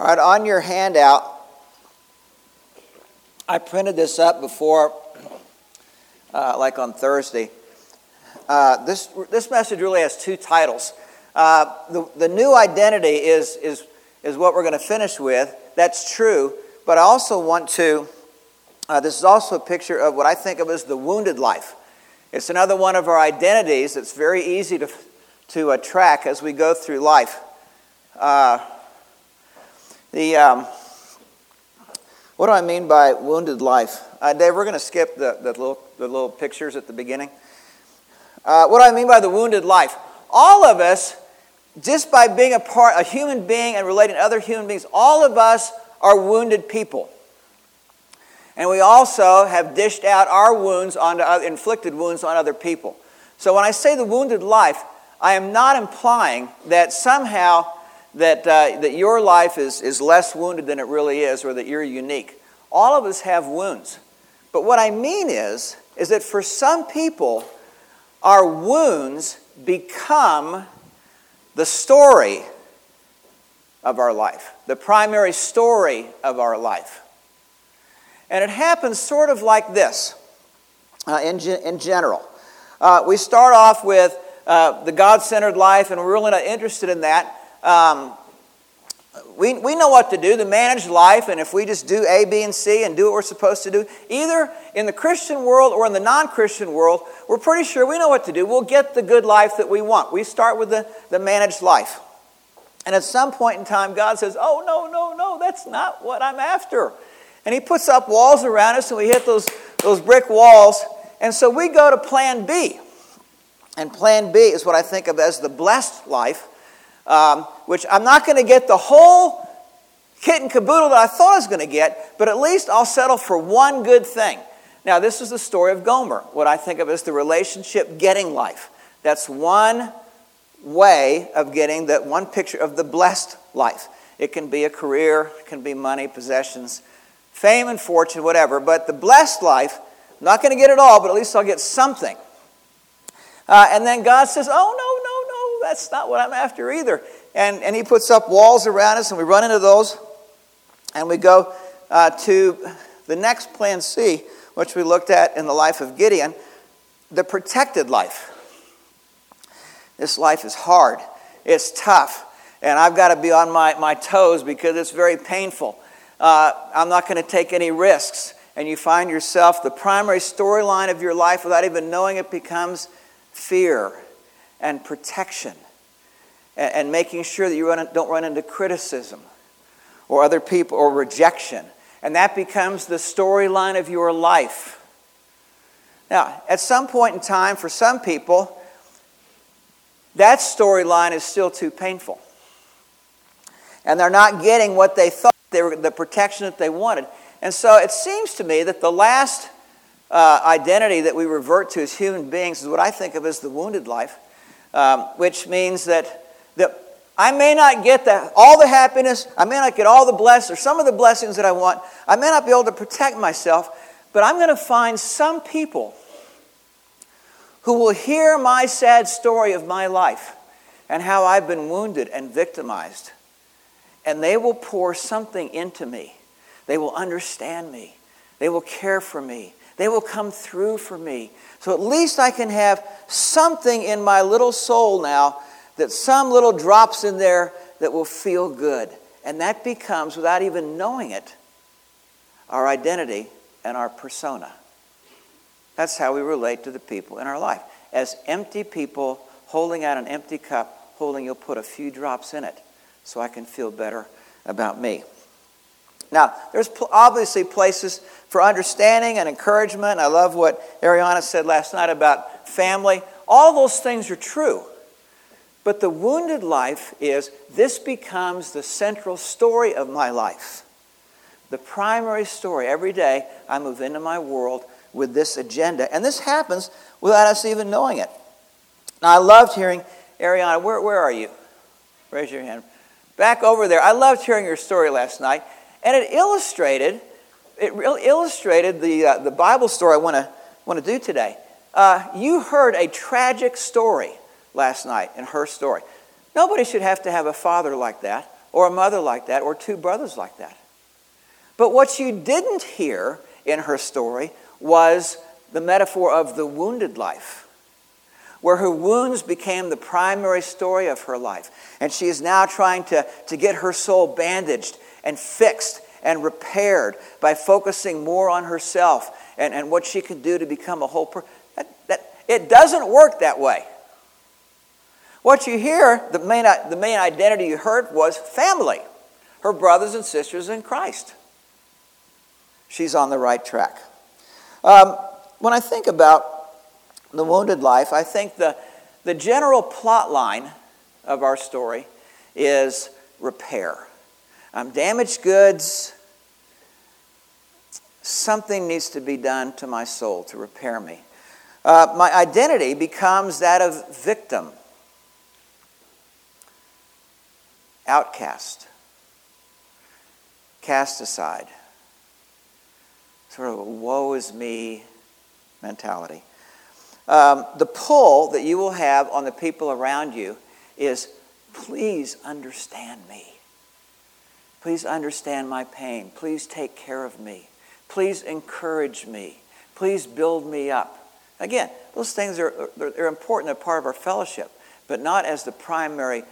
All right, on your handout, I printed this up before, uh, like on Thursday. Uh, this, this message really has two titles. Uh, the, the new identity is, is, is what we're going to finish with. That's true. But I also want to, uh, this is also a picture of what I think of as the wounded life. It's another one of our identities that's very easy to, to track as we go through life. Uh, the, um, what do I mean by wounded life? Uh, Dave, we're going to skip the, the, little, the little pictures at the beginning. Uh, what do I mean by the wounded life? All of us, just by being a part, a human being and relating to other human beings, all of us are wounded people. And we also have dished out our wounds onto other, inflicted wounds on other people. So when I say the wounded life, I am not implying that somehow that, uh, that your life is, is less wounded than it really is or that you're unique. All of us have wounds. But what I mean is, is that for some people, our wounds become the story of our life, the primary story of our life. And it happens sort of like this uh, in, in general. Uh, we start off with uh, the God centered life, and we're really not interested in that. Um, we, we know what to do, the managed life, and if we just do A, B, and C and do what we're supposed to do, either in the Christian world or in the non Christian world, we're pretty sure we know what to do. We'll get the good life that we want. We start with the, the managed life. And at some point in time, God says, Oh, no, no, no, that's not what I'm after. And He puts up walls around us, and we hit those, those brick walls. And so we go to plan B. And plan B is what I think of as the blessed life um, which I'm not going to get the whole kit and caboodle that I thought I was going to get, but at least I'll settle for one good thing. Now, this is the story of Gomer, what I think of as the relationship getting life. That's one way of getting that one picture of the blessed life. It can be a career, it can be money, possessions, fame and fortune, whatever. But the blessed life, I'm not going to get it all, but at least I'll get something. Uh, and then God says, Oh, no, that's not what I'm after either. And, and he puts up walls around us, and we run into those, and we go uh, to the next plan C, which we looked at in the life of Gideon the protected life. This life is hard, it's tough, and I've got to be on my, my toes because it's very painful. Uh, I'm not going to take any risks. And you find yourself, the primary storyline of your life, without even knowing it, becomes fear and protection and, and making sure that you run, don't run into criticism or other people or rejection. And that becomes the storyline of your life. Now, at some point in time, for some people, that storyline is still too painful. And they're not getting what they thought they were, the protection that they wanted. And so it seems to me that the last uh, identity that we revert to as human beings is what I think of as the wounded life um, which means that, that I may not get the, all the happiness, I may not get all the blessings or some of the blessings that I want, I may not be able to protect myself, but I'm going to find some people who will hear my sad story of my life and how I've been wounded and victimized. And they will pour something into me. They will understand me. They will care for me. They will come through for me. So at least I can have something in my little soul now that some little drops in there that will feel good. And that becomes, without even knowing it, our identity and our persona. That's how we relate to the people in our life. As empty people holding out an empty cup, holding, you'll put a few drops in it so I can feel better about me. Now, there's obviously places for understanding and encouragement. I love what Ariana said last night about family. All those things are true. But the wounded life is this becomes the central story of my life. The primary story. Every day I move into my world with this agenda. And this happens without us even knowing it. Now, I loved hearing, Ariana, where, where are you? Raise your hand. Back over there. I loved hearing your story last night and it illustrated, it really illustrated the, uh, the Bible story I want to want to do today. Uh, you heard a tragic story last night in her story. Nobody should have to have a father like that or a mother like that, or two brothers like that. But what you didn't hear in her story was the metaphor of the wounded life, where her wounds became the primary story of her life. And she is now trying to, to get her soul bandaged and fixed and repaired by focusing more on herself and, and what she can do to become a whole person. That, that, it doesn't work that way. What you hear, the main, the main identity you heard was family, her brothers and sisters in Christ. She's on the right track. Um, when I think about the wounded life, I think the, the general plot line of our story is repair. Um, damaged goods, something needs to be done to my soul to repair me. Uh, my identity becomes that of victim outcast, cast aside, sort of a woe is me mentality. Um, the pull that you will have on the people around you is please understand me. Please understand my pain. Please take care of me. Please encourage me. Please build me up. Again, those things are, are, important, they're part of our fellowship, but not as the primary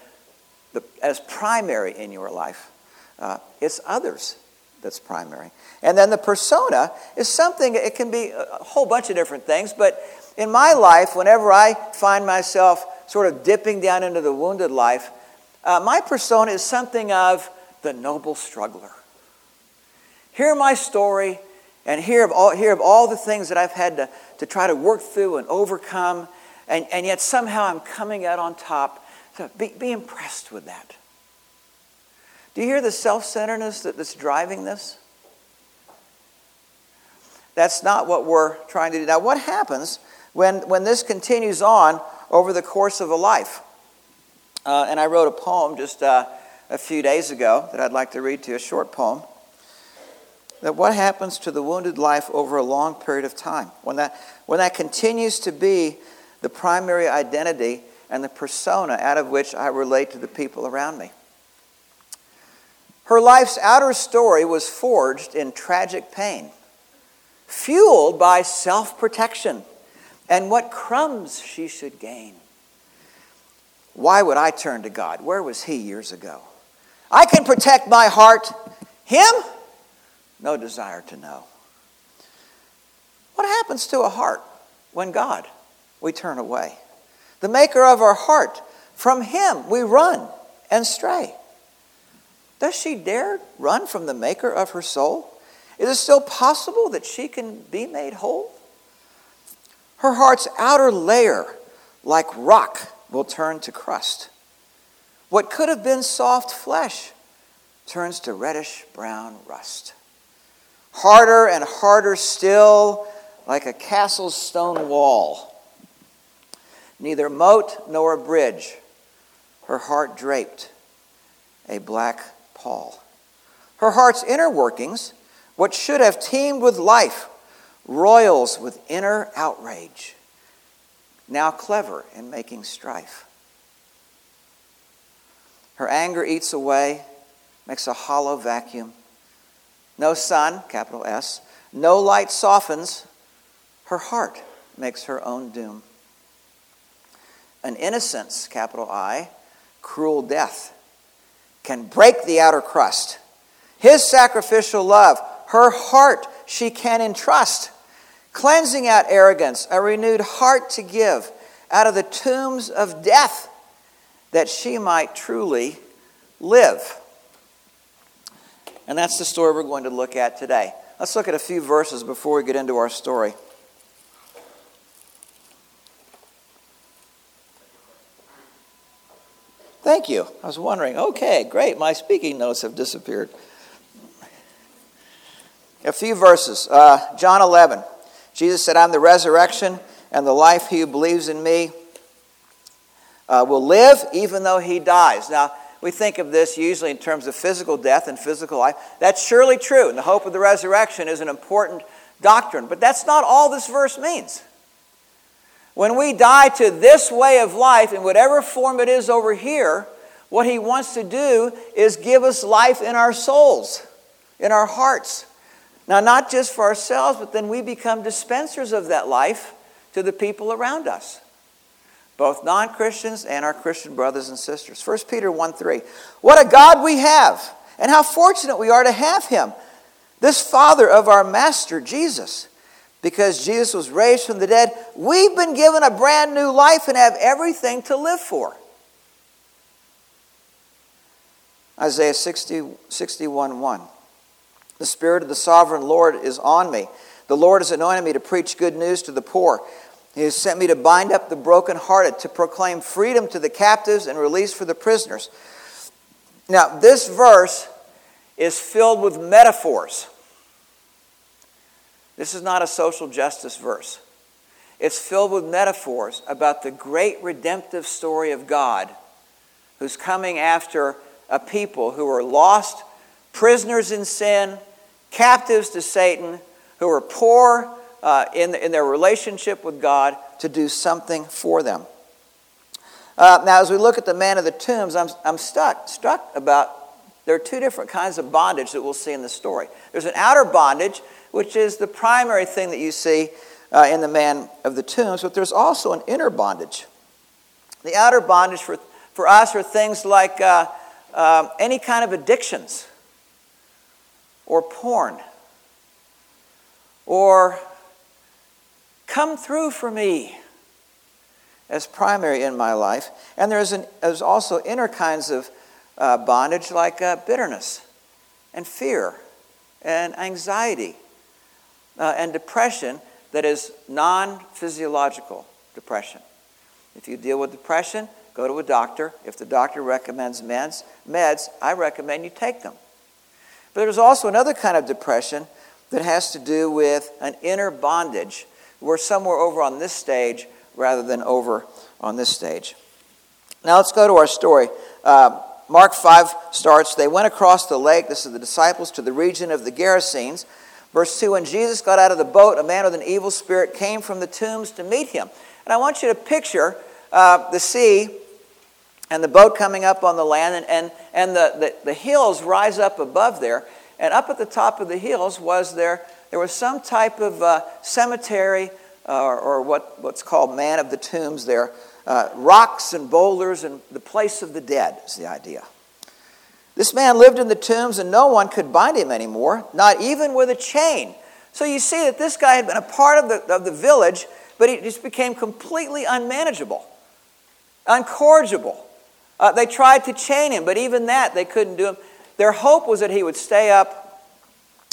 the, as primary in your life. Uh, it's others that's primary. And then the persona is something, it can be a whole bunch of different things, but in my life, whenever I find myself sort of dipping down into the wounded life, uh, my persona is something of the noble struggler. Hear my story and hear of all, hear of all the things that I've had to, to try to work through and overcome, and, and yet somehow I'm coming out on top so be, be impressed with that. Do you hear the self centeredness that, that's driving this? That's not what we're trying to do. Now, what happens when, when this continues on over the course of a life? Uh, and I wrote a poem just uh, a few days ago that I'd like to read to you, a short poem. That what happens to the wounded life over a long period of time? When that, when that continues to be the primary identity and the persona out of which I relate to the people around me. Her life's outer story was forged in tragic pain, fueled by self protection and what crumbs she should gain. Why would I turn to God? Where was He years ago? I can protect my heart. Him? No desire to know. What happens to a heart when God, we turn away? the maker of our heart. From him we run and stray. Does she dare run from the maker of her soul? Is it still possible that she can be made whole? Her heart's outer layer, like rock, will turn to crust. What could have been soft flesh turns to reddish brown rust. Harder and harder still, like a castle's stone wall neither moat nor bridge, her heart draped a black pall. Her heart's inner workings, what should have teemed with life, roils with inner outrage, now clever in making strife. Her anger eats away, makes a hollow vacuum. No Son, capital S, no light softens. Her heart makes her own doom an innocence, capital I, cruel death, can break the outer crust. His sacrificial love, her heart she can entrust, cleansing out arrogance, a renewed heart to give out of the tombs of death, that she might truly live. And that's the story we're going to look at today. Let's look at a few verses before we get into our story. Thank you. I was wondering, okay, great, my speaking notes have disappeared. A few verses. Uh, John 11. Jesus said, I'm the resurrection and the life. He who believes in me uh, will live even though he dies. Now, we think of this usually in terms of physical death and physical life. That's surely true, and the hope of the resurrection is an important doctrine. But that's not all this verse means. When we die to this way of life, in whatever form it is over here, What he wants to do is give us life in our souls, in our hearts. Now, not just for ourselves, but then we become dispensers of that life to the people around us, both non Christians and our Christian brothers and sisters. 1 Peter 1 3. What a God we have, and how fortunate we are to have him, this Father of our Master, Jesus. Because Jesus was raised from the dead, we've been given a brand new life and have everything to live for. Isaiah 60, 61 1. The Spirit of the sovereign Lord is on me. The Lord has anointed me to preach good news to the poor. He has sent me to bind up the brokenhearted, to proclaim freedom to the captives and release for the prisoners. Now, this verse is filled with metaphors. This is not a social justice verse. It's filled with metaphors about the great redemptive story of God who's coming after a people who are lost, prisoners in sin, captives to Satan, who are poor uh, in, in their relationship with God, to do something for them. Uh, now, as we look at the man of the tombs, I'm, I'm stuck, struck about there are two different kinds of bondage that we'll see in the story. There's an outer bondage, which is the primary thing that you see uh, in the man of the tombs, but there's also an inner bondage. The outer bondage for, for us are things like uh, um, any kind of addictions, or porn, or come through for me as primary in my life. And there's, an, there's also inner kinds of uh, bondage like uh, bitterness and fear and anxiety uh, and depression that is non physiological depression. If you deal with depression, go to a doctor. If the doctor recommends meds, meds, I recommend you take them. But there's also another kind of depression that has to do with an inner bondage. We're somewhere over on this stage rather than over on this stage. Now let's go to our story. Uh, Mark 5 starts They went across the lake, this is the disciples, to the region of the Gerasenes. Verse 2 When Jesus got out of the boat, a man with an evil spirit came from the tombs to meet him. And I want you to picture uh, the sea and the boat coming up on the land, and, and, and the, the, the hills rise up above there. And up at the top of the hills was there, there was some type of uh, cemetery uh, or, what, what's called man of the tombs there. Uh, rocks and boulders and the place of the dead is the idea. This man lived in the tombs and no one could bind him anymore, not even with a chain. So you see that this guy had been a part of the, of the village, but he just became completely unmanageable, uncorrigible. Uh, they tried to chain him, but even that they couldn't do him. Their hope was that he would stay up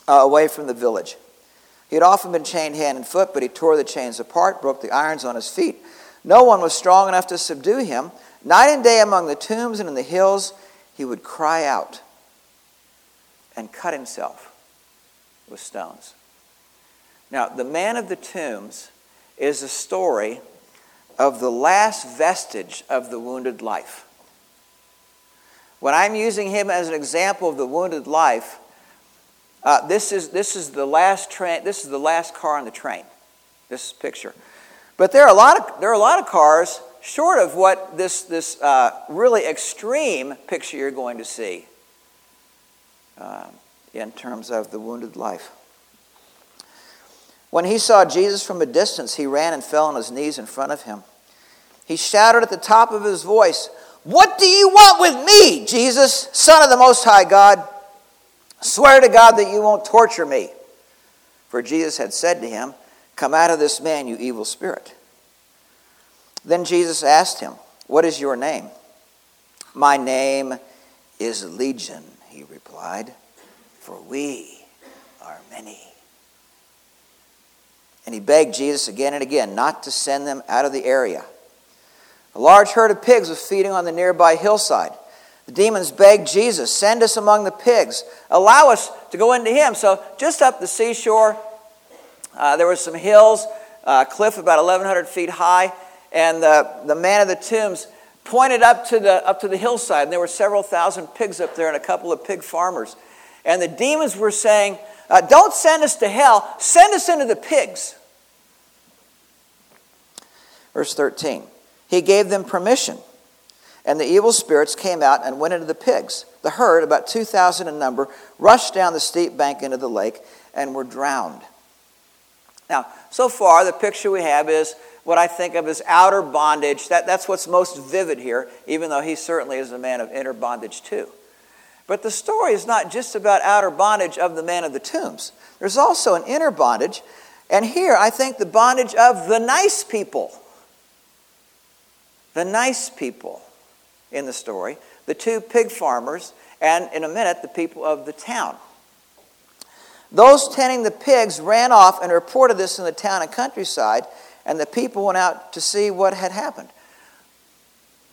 uh, away from the village. He had often been chained hand and foot, but he tore the chains apart, broke the irons on his feet. No one was strong enough to subdue him. Night and day among the tombs and in the hills, he would cry out and cut himself with stones. Now, the man of the tombs is a story of the last vestige of the wounded life. When I'm using him as an example of the wounded life, uh, this, is, this, is the last train, this is the last car on the train, this picture. But there are a lot of, there are a lot of cars short of what this, this uh, really extreme picture you're going to see uh, in terms of the wounded life. When he saw Jesus from a distance, he ran and fell on his knees in front of him. He shouted at the top of his voice, what do you want with me, Jesus, Son of the Most High God? Swear to God that you won't torture me. For Jesus had said to him, Come out of this man, you evil spirit. Then Jesus asked him, What is your name? My name is Legion, he replied, for we are many. And he begged Jesus again and again not to send them out of the area. A large herd of pigs was feeding on the nearby hillside. The demons begged Jesus, Send us among the pigs. Allow us to go into him. So, just up the seashore, uh, there were some hills, uh, a cliff about 1,100 feet high, and the, the man of the tombs pointed up to, the, up to the hillside, and there were several thousand pigs up there and a couple of pig farmers. And the demons were saying, uh, Don't send us to hell, send us into the pigs. Verse 13. He gave them permission. And the evil spirits came out and went into the pigs. The herd, about 2,000 in number, rushed down the steep bank into the lake and were drowned. Now, so far, the picture we have is what I think of as outer bondage. That, that's what's most vivid here, even though he certainly is a man of inner bondage too. But the story is not just about outer bondage of the man of the tombs, there's also an inner bondage. And here, I think the bondage of the nice people. The nice people in the story, the two pig farmers, and in a minute, the people of the town. Those tending the pigs ran off and reported this in the town and countryside, and the people went out to see what had happened.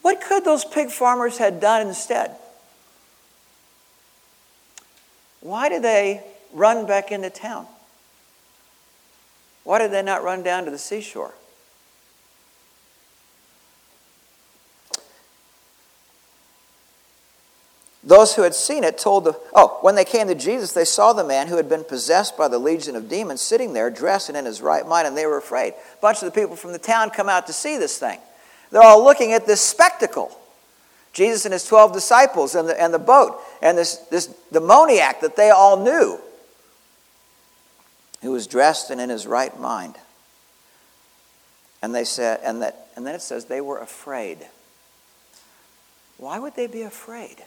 What could those pig farmers had done instead? Why did they run back into town? Why did they not run down to the seashore? Those who had seen it told the. Oh, when they came to Jesus, they saw the man who had been possessed by the legion of demons sitting there, dressed and in his right mind, and they were afraid. A bunch of the people from the town come out to see this thing. They're all looking at this spectacle. Jesus and his 12 disciples and the, and the boat and this, this demoniac that they all knew who was dressed and in his right mind. And they said, and, that, and then it says they were afraid. Why would they be afraid?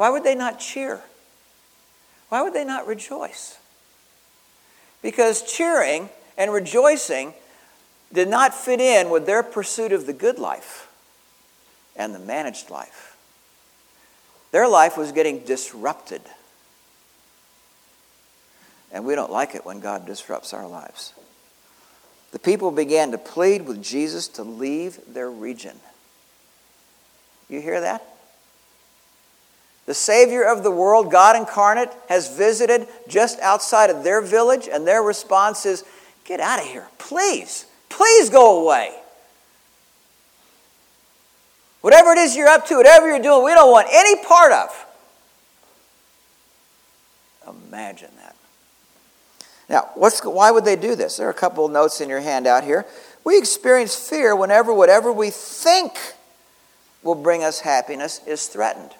Why would they not cheer? Why would they not rejoice? Because cheering and rejoicing did not fit in with their pursuit of the good life and the managed life. Their life was getting disrupted. And we don't like it when God disrupts our lives. The people began to plead with Jesus to leave their region. You hear that? The Savior of the world, God incarnate, has visited just outside of their village, and their response is, Get out of here. Please, please go away. Whatever it is you're up to, whatever you're doing, we don't want any part of. Imagine that. Now, what's, why would they do this? There are a couple of notes in your handout here. We experience fear whenever whatever we think will bring us happiness is threatened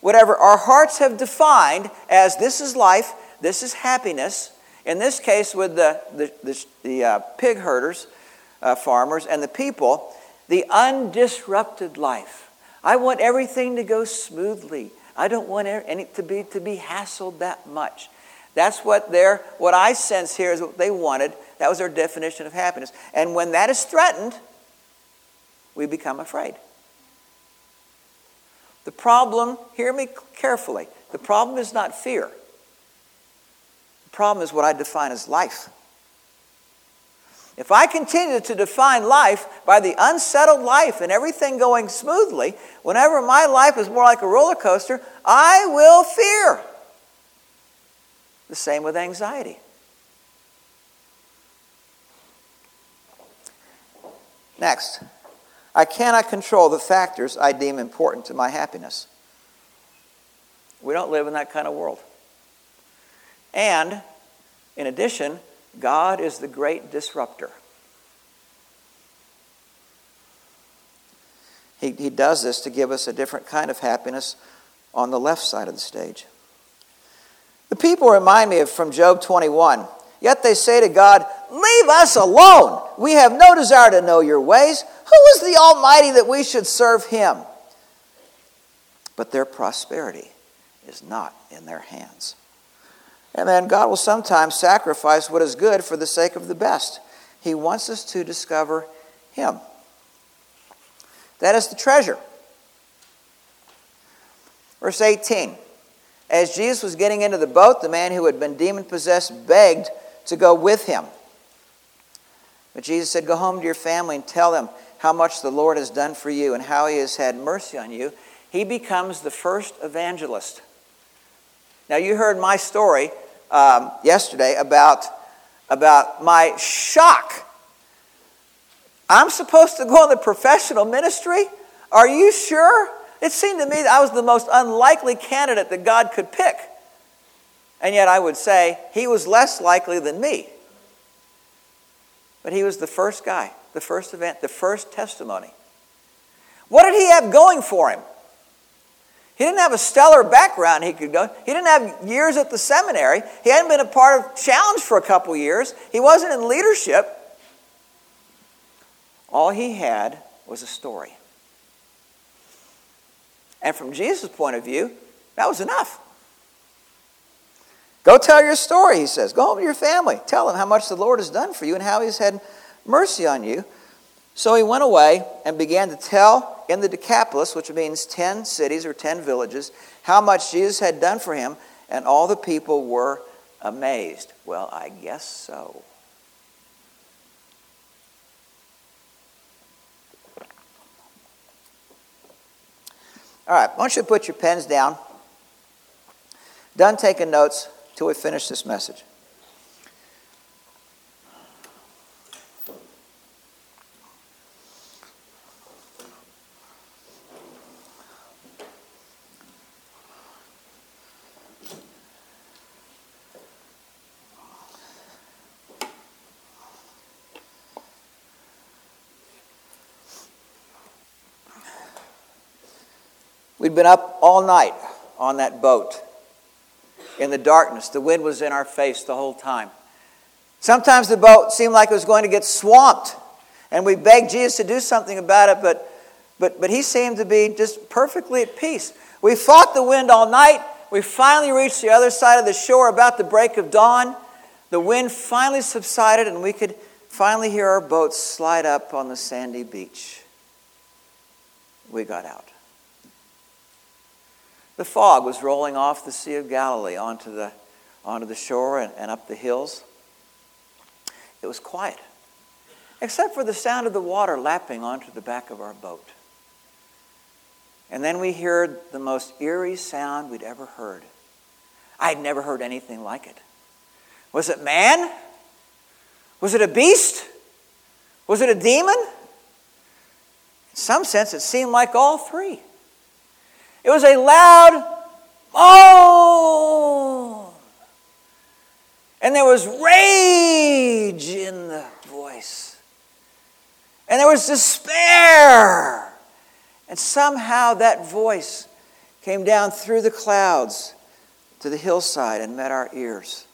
whatever our hearts have defined as this is life, this is happiness, in this case with the, the, the, the uh, pig herders, uh, farmers, and the people, the undisrupted life. I want everything to go smoothly. I don't want any to be to be hassled that much. That's what their what I sense here is what they wanted. That was their definition of happiness. And when that is threatened, we become afraid. The problem, hear me carefully, the problem is not fear. The problem is what I define as life. If I continue to define life by the unsettled life and everything going smoothly, whenever my life is more like a roller coaster, I will fear. The same with anxiety. Next. I cannot control the factors I deem important to my happiness. We don't live in that kind of world. And, in addition, God is the great disruptor. He, he does this to give us a different kind of happiness on the left side of the stage. The people remind me of from Job 21. Yet they say to God, Leave us alone. We have no desire to know your ways. Who is the Almighty that we should serve him? But their prosperity is not in their hands. And then God will sometimes sacrifice what is good for the sake of the best. He wants us to discover Him. That is the treasure. Verse 18 As Jesus was getting into the boat, the man who had been demon possessed begged to go with him. But Jesus said, Go home to your family and tell them how much the Lord has done for you and how he has had mercy on you. He becomes the first evangelist. Now, you heard my story um, yesterday about, about my shock. I'm supposed to go in the professional ministry? Are you sure? It seemed to me that I was the most unlikely candidate that God could pick. And yet I would say he was less likely than me. But he was the first guy, the first event, the first testimony. What did he have going for him? He didn't have a stellar background he could go. He didn't have years at the seminary. He hadn't been a part of challenge for a couple years. He wasn't in leadership. All he had was a story. And from Jesus' point of view, that was enough. Go tell your story, he says. Go home to your family. Tell them how much the Lord has done for you and how he's had mercy on you. So he went away and began to tell in the Decapolis, which means 10 cities or 10 villages, how much Jesus had done for him, and all the people were amazed. Well, I guess so. All right, I want you put your pens down. Done taking notes till we finish this message. We'd been up all night on that boat in the darkness. The wind was in our face the whole time. Sometimes the boat seemed like it was going to get swamped, and we begged Jesus to do something about it, but, but, but he seemed to be just perfectly at peace. We fought the wind all night. We finally reached the other side of the shore about the break of dawn. The wind finally subsided, and we could finally hear our boat slide up on the sandy beach. We got out. The fog was rolling off the Sea of Galilee onto the, onto the shore and, and up the hills. It was quiet, except for the sound of the water lapping onto the back of our boat. And then we heard the most eerie sound we'd ever heard. I'd never heard anything like it. Was it man? Was it a beast? Was it a demon? In some sense, it seemed like all three. It was a loud oh, and there was rage in the voice, and there was despair. And somehow that voice came down through the clouds to the hillside and met our ears.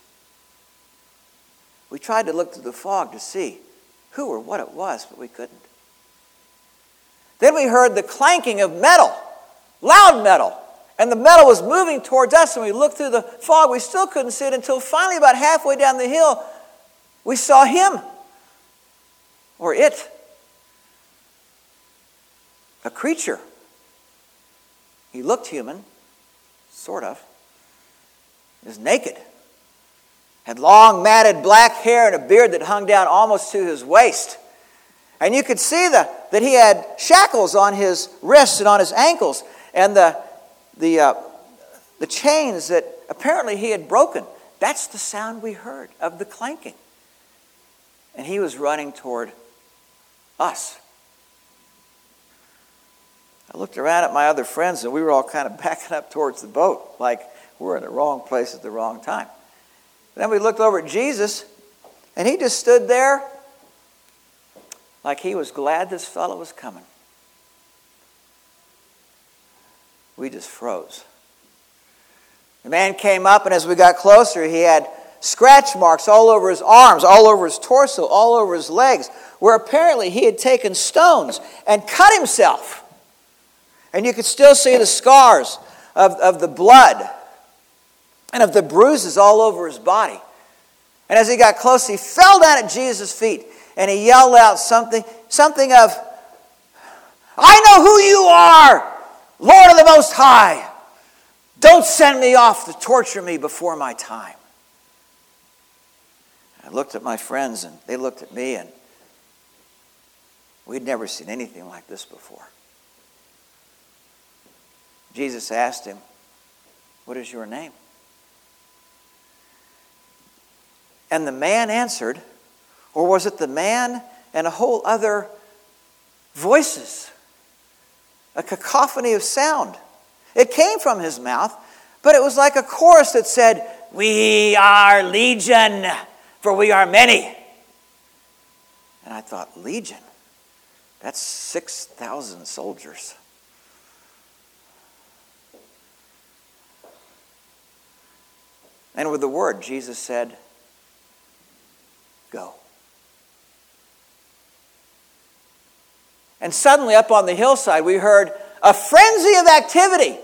We tried to look through the fog to see who or what it was, but we couldn't. Then we heard the clanking of metal loud metal. And the metal was moving towards us, and we looked through the fog. We still couldn't see it until finally, about halfway down the hill, we saw him or it. A creature. He looked human, sort of. He was naked. Had long, matted black hair and a beard that hung down almost to his waist. And you could see the, that he had shackles on his wrists and on his ankles and the, the, uh, the chains that apparently he had broken. That's the sound we heard of the clanking. And he was running toward us. I looked around at my other friends and we were all kind of backing up towards the boat, like we're in the wrong place at the wrong time. Then we looked over at Jesus and he just stood there like he was glad this fellow was coming. We just froze. The man came up, and as we got closer, he had scratch marks all over his arms, all over his torso, all over his legs, where apparently he had taken stones and cut himself. And you could still see the scars of, of the blood and of the bruises all over his body. And as he got close, he fell down at Jesus' feet and he yelled out something, something of, I know who you are. Lord of the Most High, don't send me off to torture me before my time. I looked at my friends and they looked at me, and we'd never seen anything like this before. Jesus asked him, What is your name? And the man answered, or was it the man and a whole other voices? A cacophony of sound. It came from his mouth, but it was like a chorus that said, We are legion, for we are many. And I thought, Legion? That's 6,000 soldiers. And with the word, Jesus said, Go. And suddenly, up on the hillside, we heard a frenzy of activity,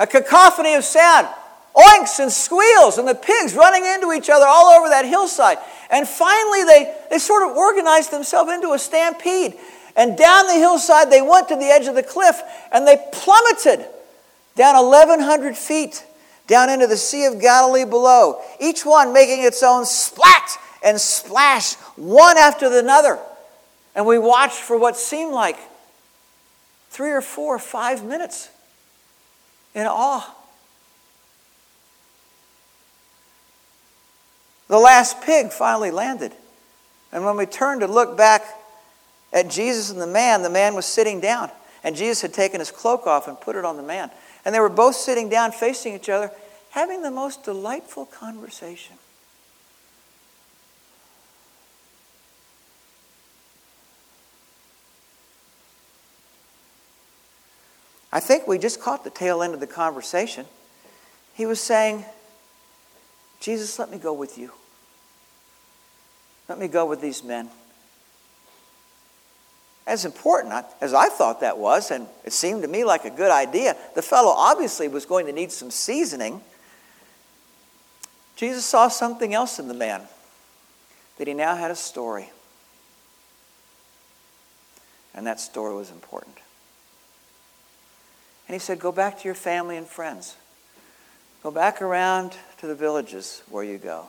a cacophony of sound, oinks and squeals, and the pigs running into each other all over that hillside. And finally, they, they sort of organized themselves into a stampede. And down the hillside, they went to the edge of the cliff and they plummeted down 1,100 feet down into the Sea of Galilee below, each one making its own splat and splash, one after another. And we watched for what seemed like three or four or five minutes in awe. The last pig finally landed. And when we turned to look back at Jesus and the man, the man was sitting down. And Jesus had taken his cloak off and put it on the man. And they were both sitting down facing each other, having the most delightful conversation. I think we just caught the tail end of the conversation. He was saying, Jesus, let me go with you. Let me go with these men. As important as I thought that was, and it seemed to me like a good idea, the fellow obviously was going to need some seasoning. Jesus saw something else in the man that he now had a story. And that story was important. And he said, Go back to your family and friends. Go back around to the villages where you go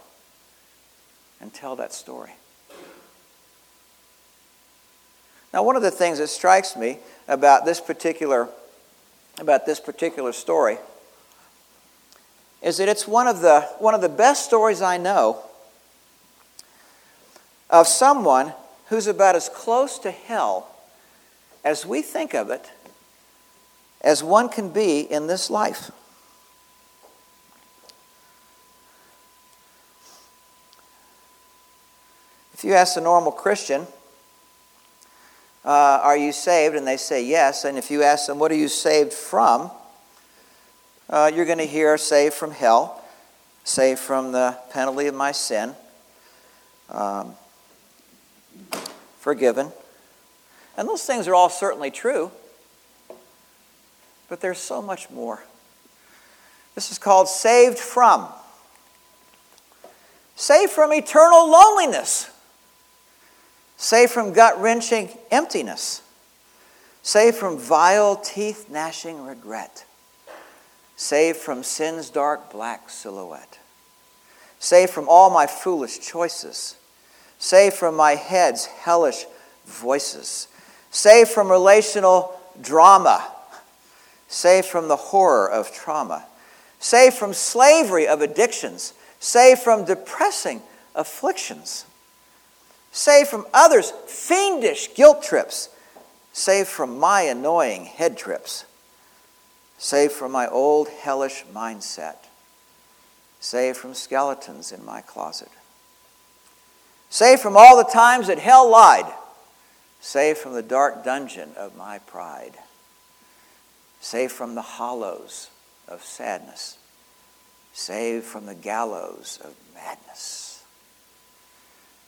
and tell that story. Now, one of the things that strikes me about this particular, about this particular story is that it's one of, the, one of the best stories I know of someone who's about as close to hell as we think of it as one can be in this life. If you ask a normal Christian, uh, Are you saved? And they say yes. And if you ask them, What are you saved from? Uh, you're going to hear saved from hell, saved from the penalty of my sin, um, forgiven. And those things are all certainly true, but there's so much more. This is called saved from. Saved from eternal loneliness. Saved from gut wrenching emptiness. Saved from vile, teeth gnashing regret. Saved from sin's dark black silhouette. Saved from all my foolish choices. Saved from my head's hellish voices. Saved from relational drama. Saved from the horror of trauma. Save from slavery of addictions. Save from depressing afflictions Save from others' fiendish guilt trips. Save from my annoying head trips. Save from my old hellish mindset. Save from skeletons in my closet. Save from all the times that hell lied. Save from the dark dungeon of my pride. Saved from the hollows of sadness. Save from the gallows of madness.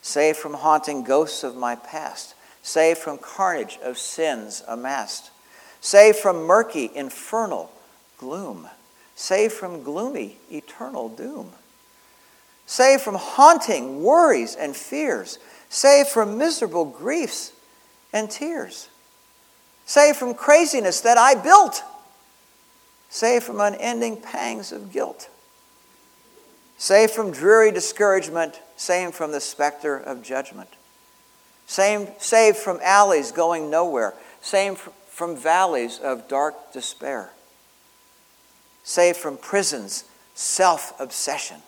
Save from haunting ghosts of my past, Save from carnage of sins amassed, Save from murky, infernal gloom, Save from gloomy, eternal doom, Save from haunting worries and fears, Save from miserable griefs and tears, saved from craziness that I built, saved from unending pangs of guilt Saved from dreary discouragement, saved from the specter of judgment. Saved, saved from alleys going nowhere, saved from valleys of dark despair. Saved from prisons, self obsession.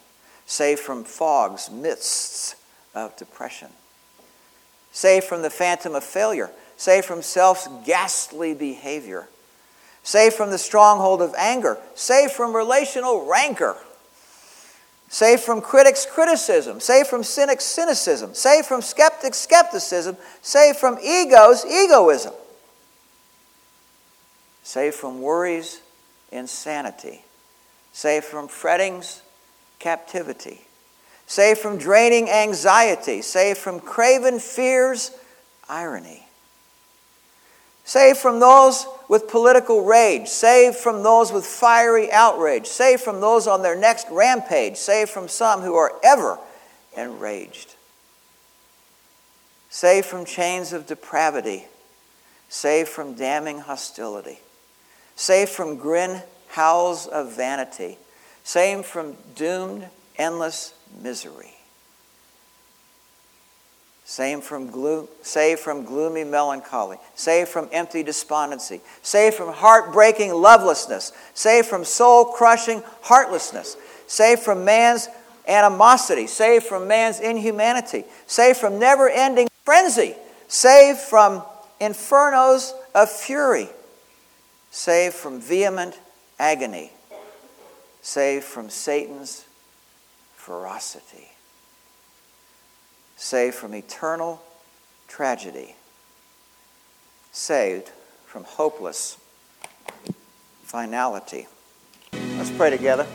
Saved from fogs, mists of depression. Saved from the phantom of failure. Saved from self's ghastly behavior. Saved from the stronghold of anger. Saved from relational rancor Saved from critics' criticism. Saved from cynics' cynicism. Saved from skeptics' skepticism. Saved from egos' egoism. Saved from worries' insanity. Saved from frettings' captivity. Saved from draining anxiety. Saved from craven fears' irony. Saved from those with political rage, save from those with fiery outrage, save from those on their next rampage, save from some who are ever enraged, Save from chains of depravity, save from damning hostility, save from grin howls of vanity, save from doomed endless misery. Saved from, gloom, saved from gloomy melancholy, saved from empty despondency, saved from heartbreaking lovelessness, saved from soul crushing heartlessness, saved from man's animosity, saved from man's inhumanity, saved from never ending frenzy, saved from infernos of fury, saved from vehement agony, saved from Satan's ferocity saved from eternal tragedy, saved from hopeless finality. Let's pray together.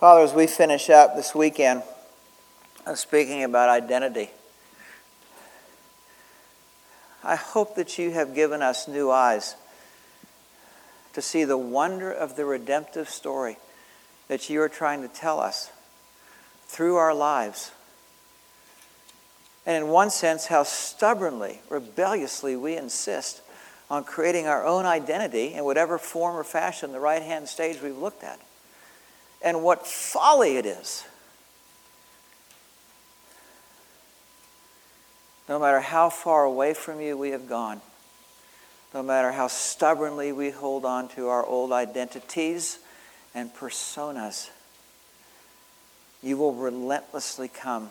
Father, as we finish up this weekend, I'm speaking about identity. I hope that you have given us new eyes to see the wonder of the redemptive story that you are trying to tell us through our lives. And in one sense, how stubbornly, rebelliously we insist on creating our own identity in whatever form or fashion the right hand stage we've looked at. And what folly it is. No matter how far away from you we have gone no matter how stubbornly we hold on to our old identities and personas, you will relentlessly come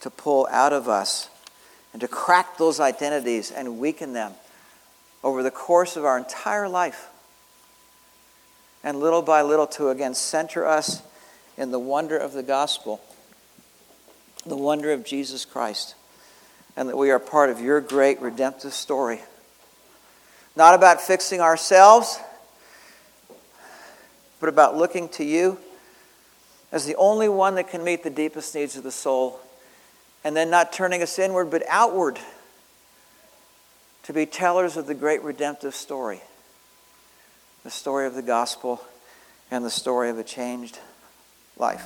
to pull out of us and to crack those identities and weaken them over the course of our entire life. And little by little to again center us in the wonder of the gospel, the wonder of Jesus Christ and that we are part of your great redemptive story. Not about fixing ourselves, but about looking to you as the only one that can meet the deepest needs of the soul, and then not turning us inward, but outward to be tellers of the great redemptive story the story of the gospel and the story of a changed life.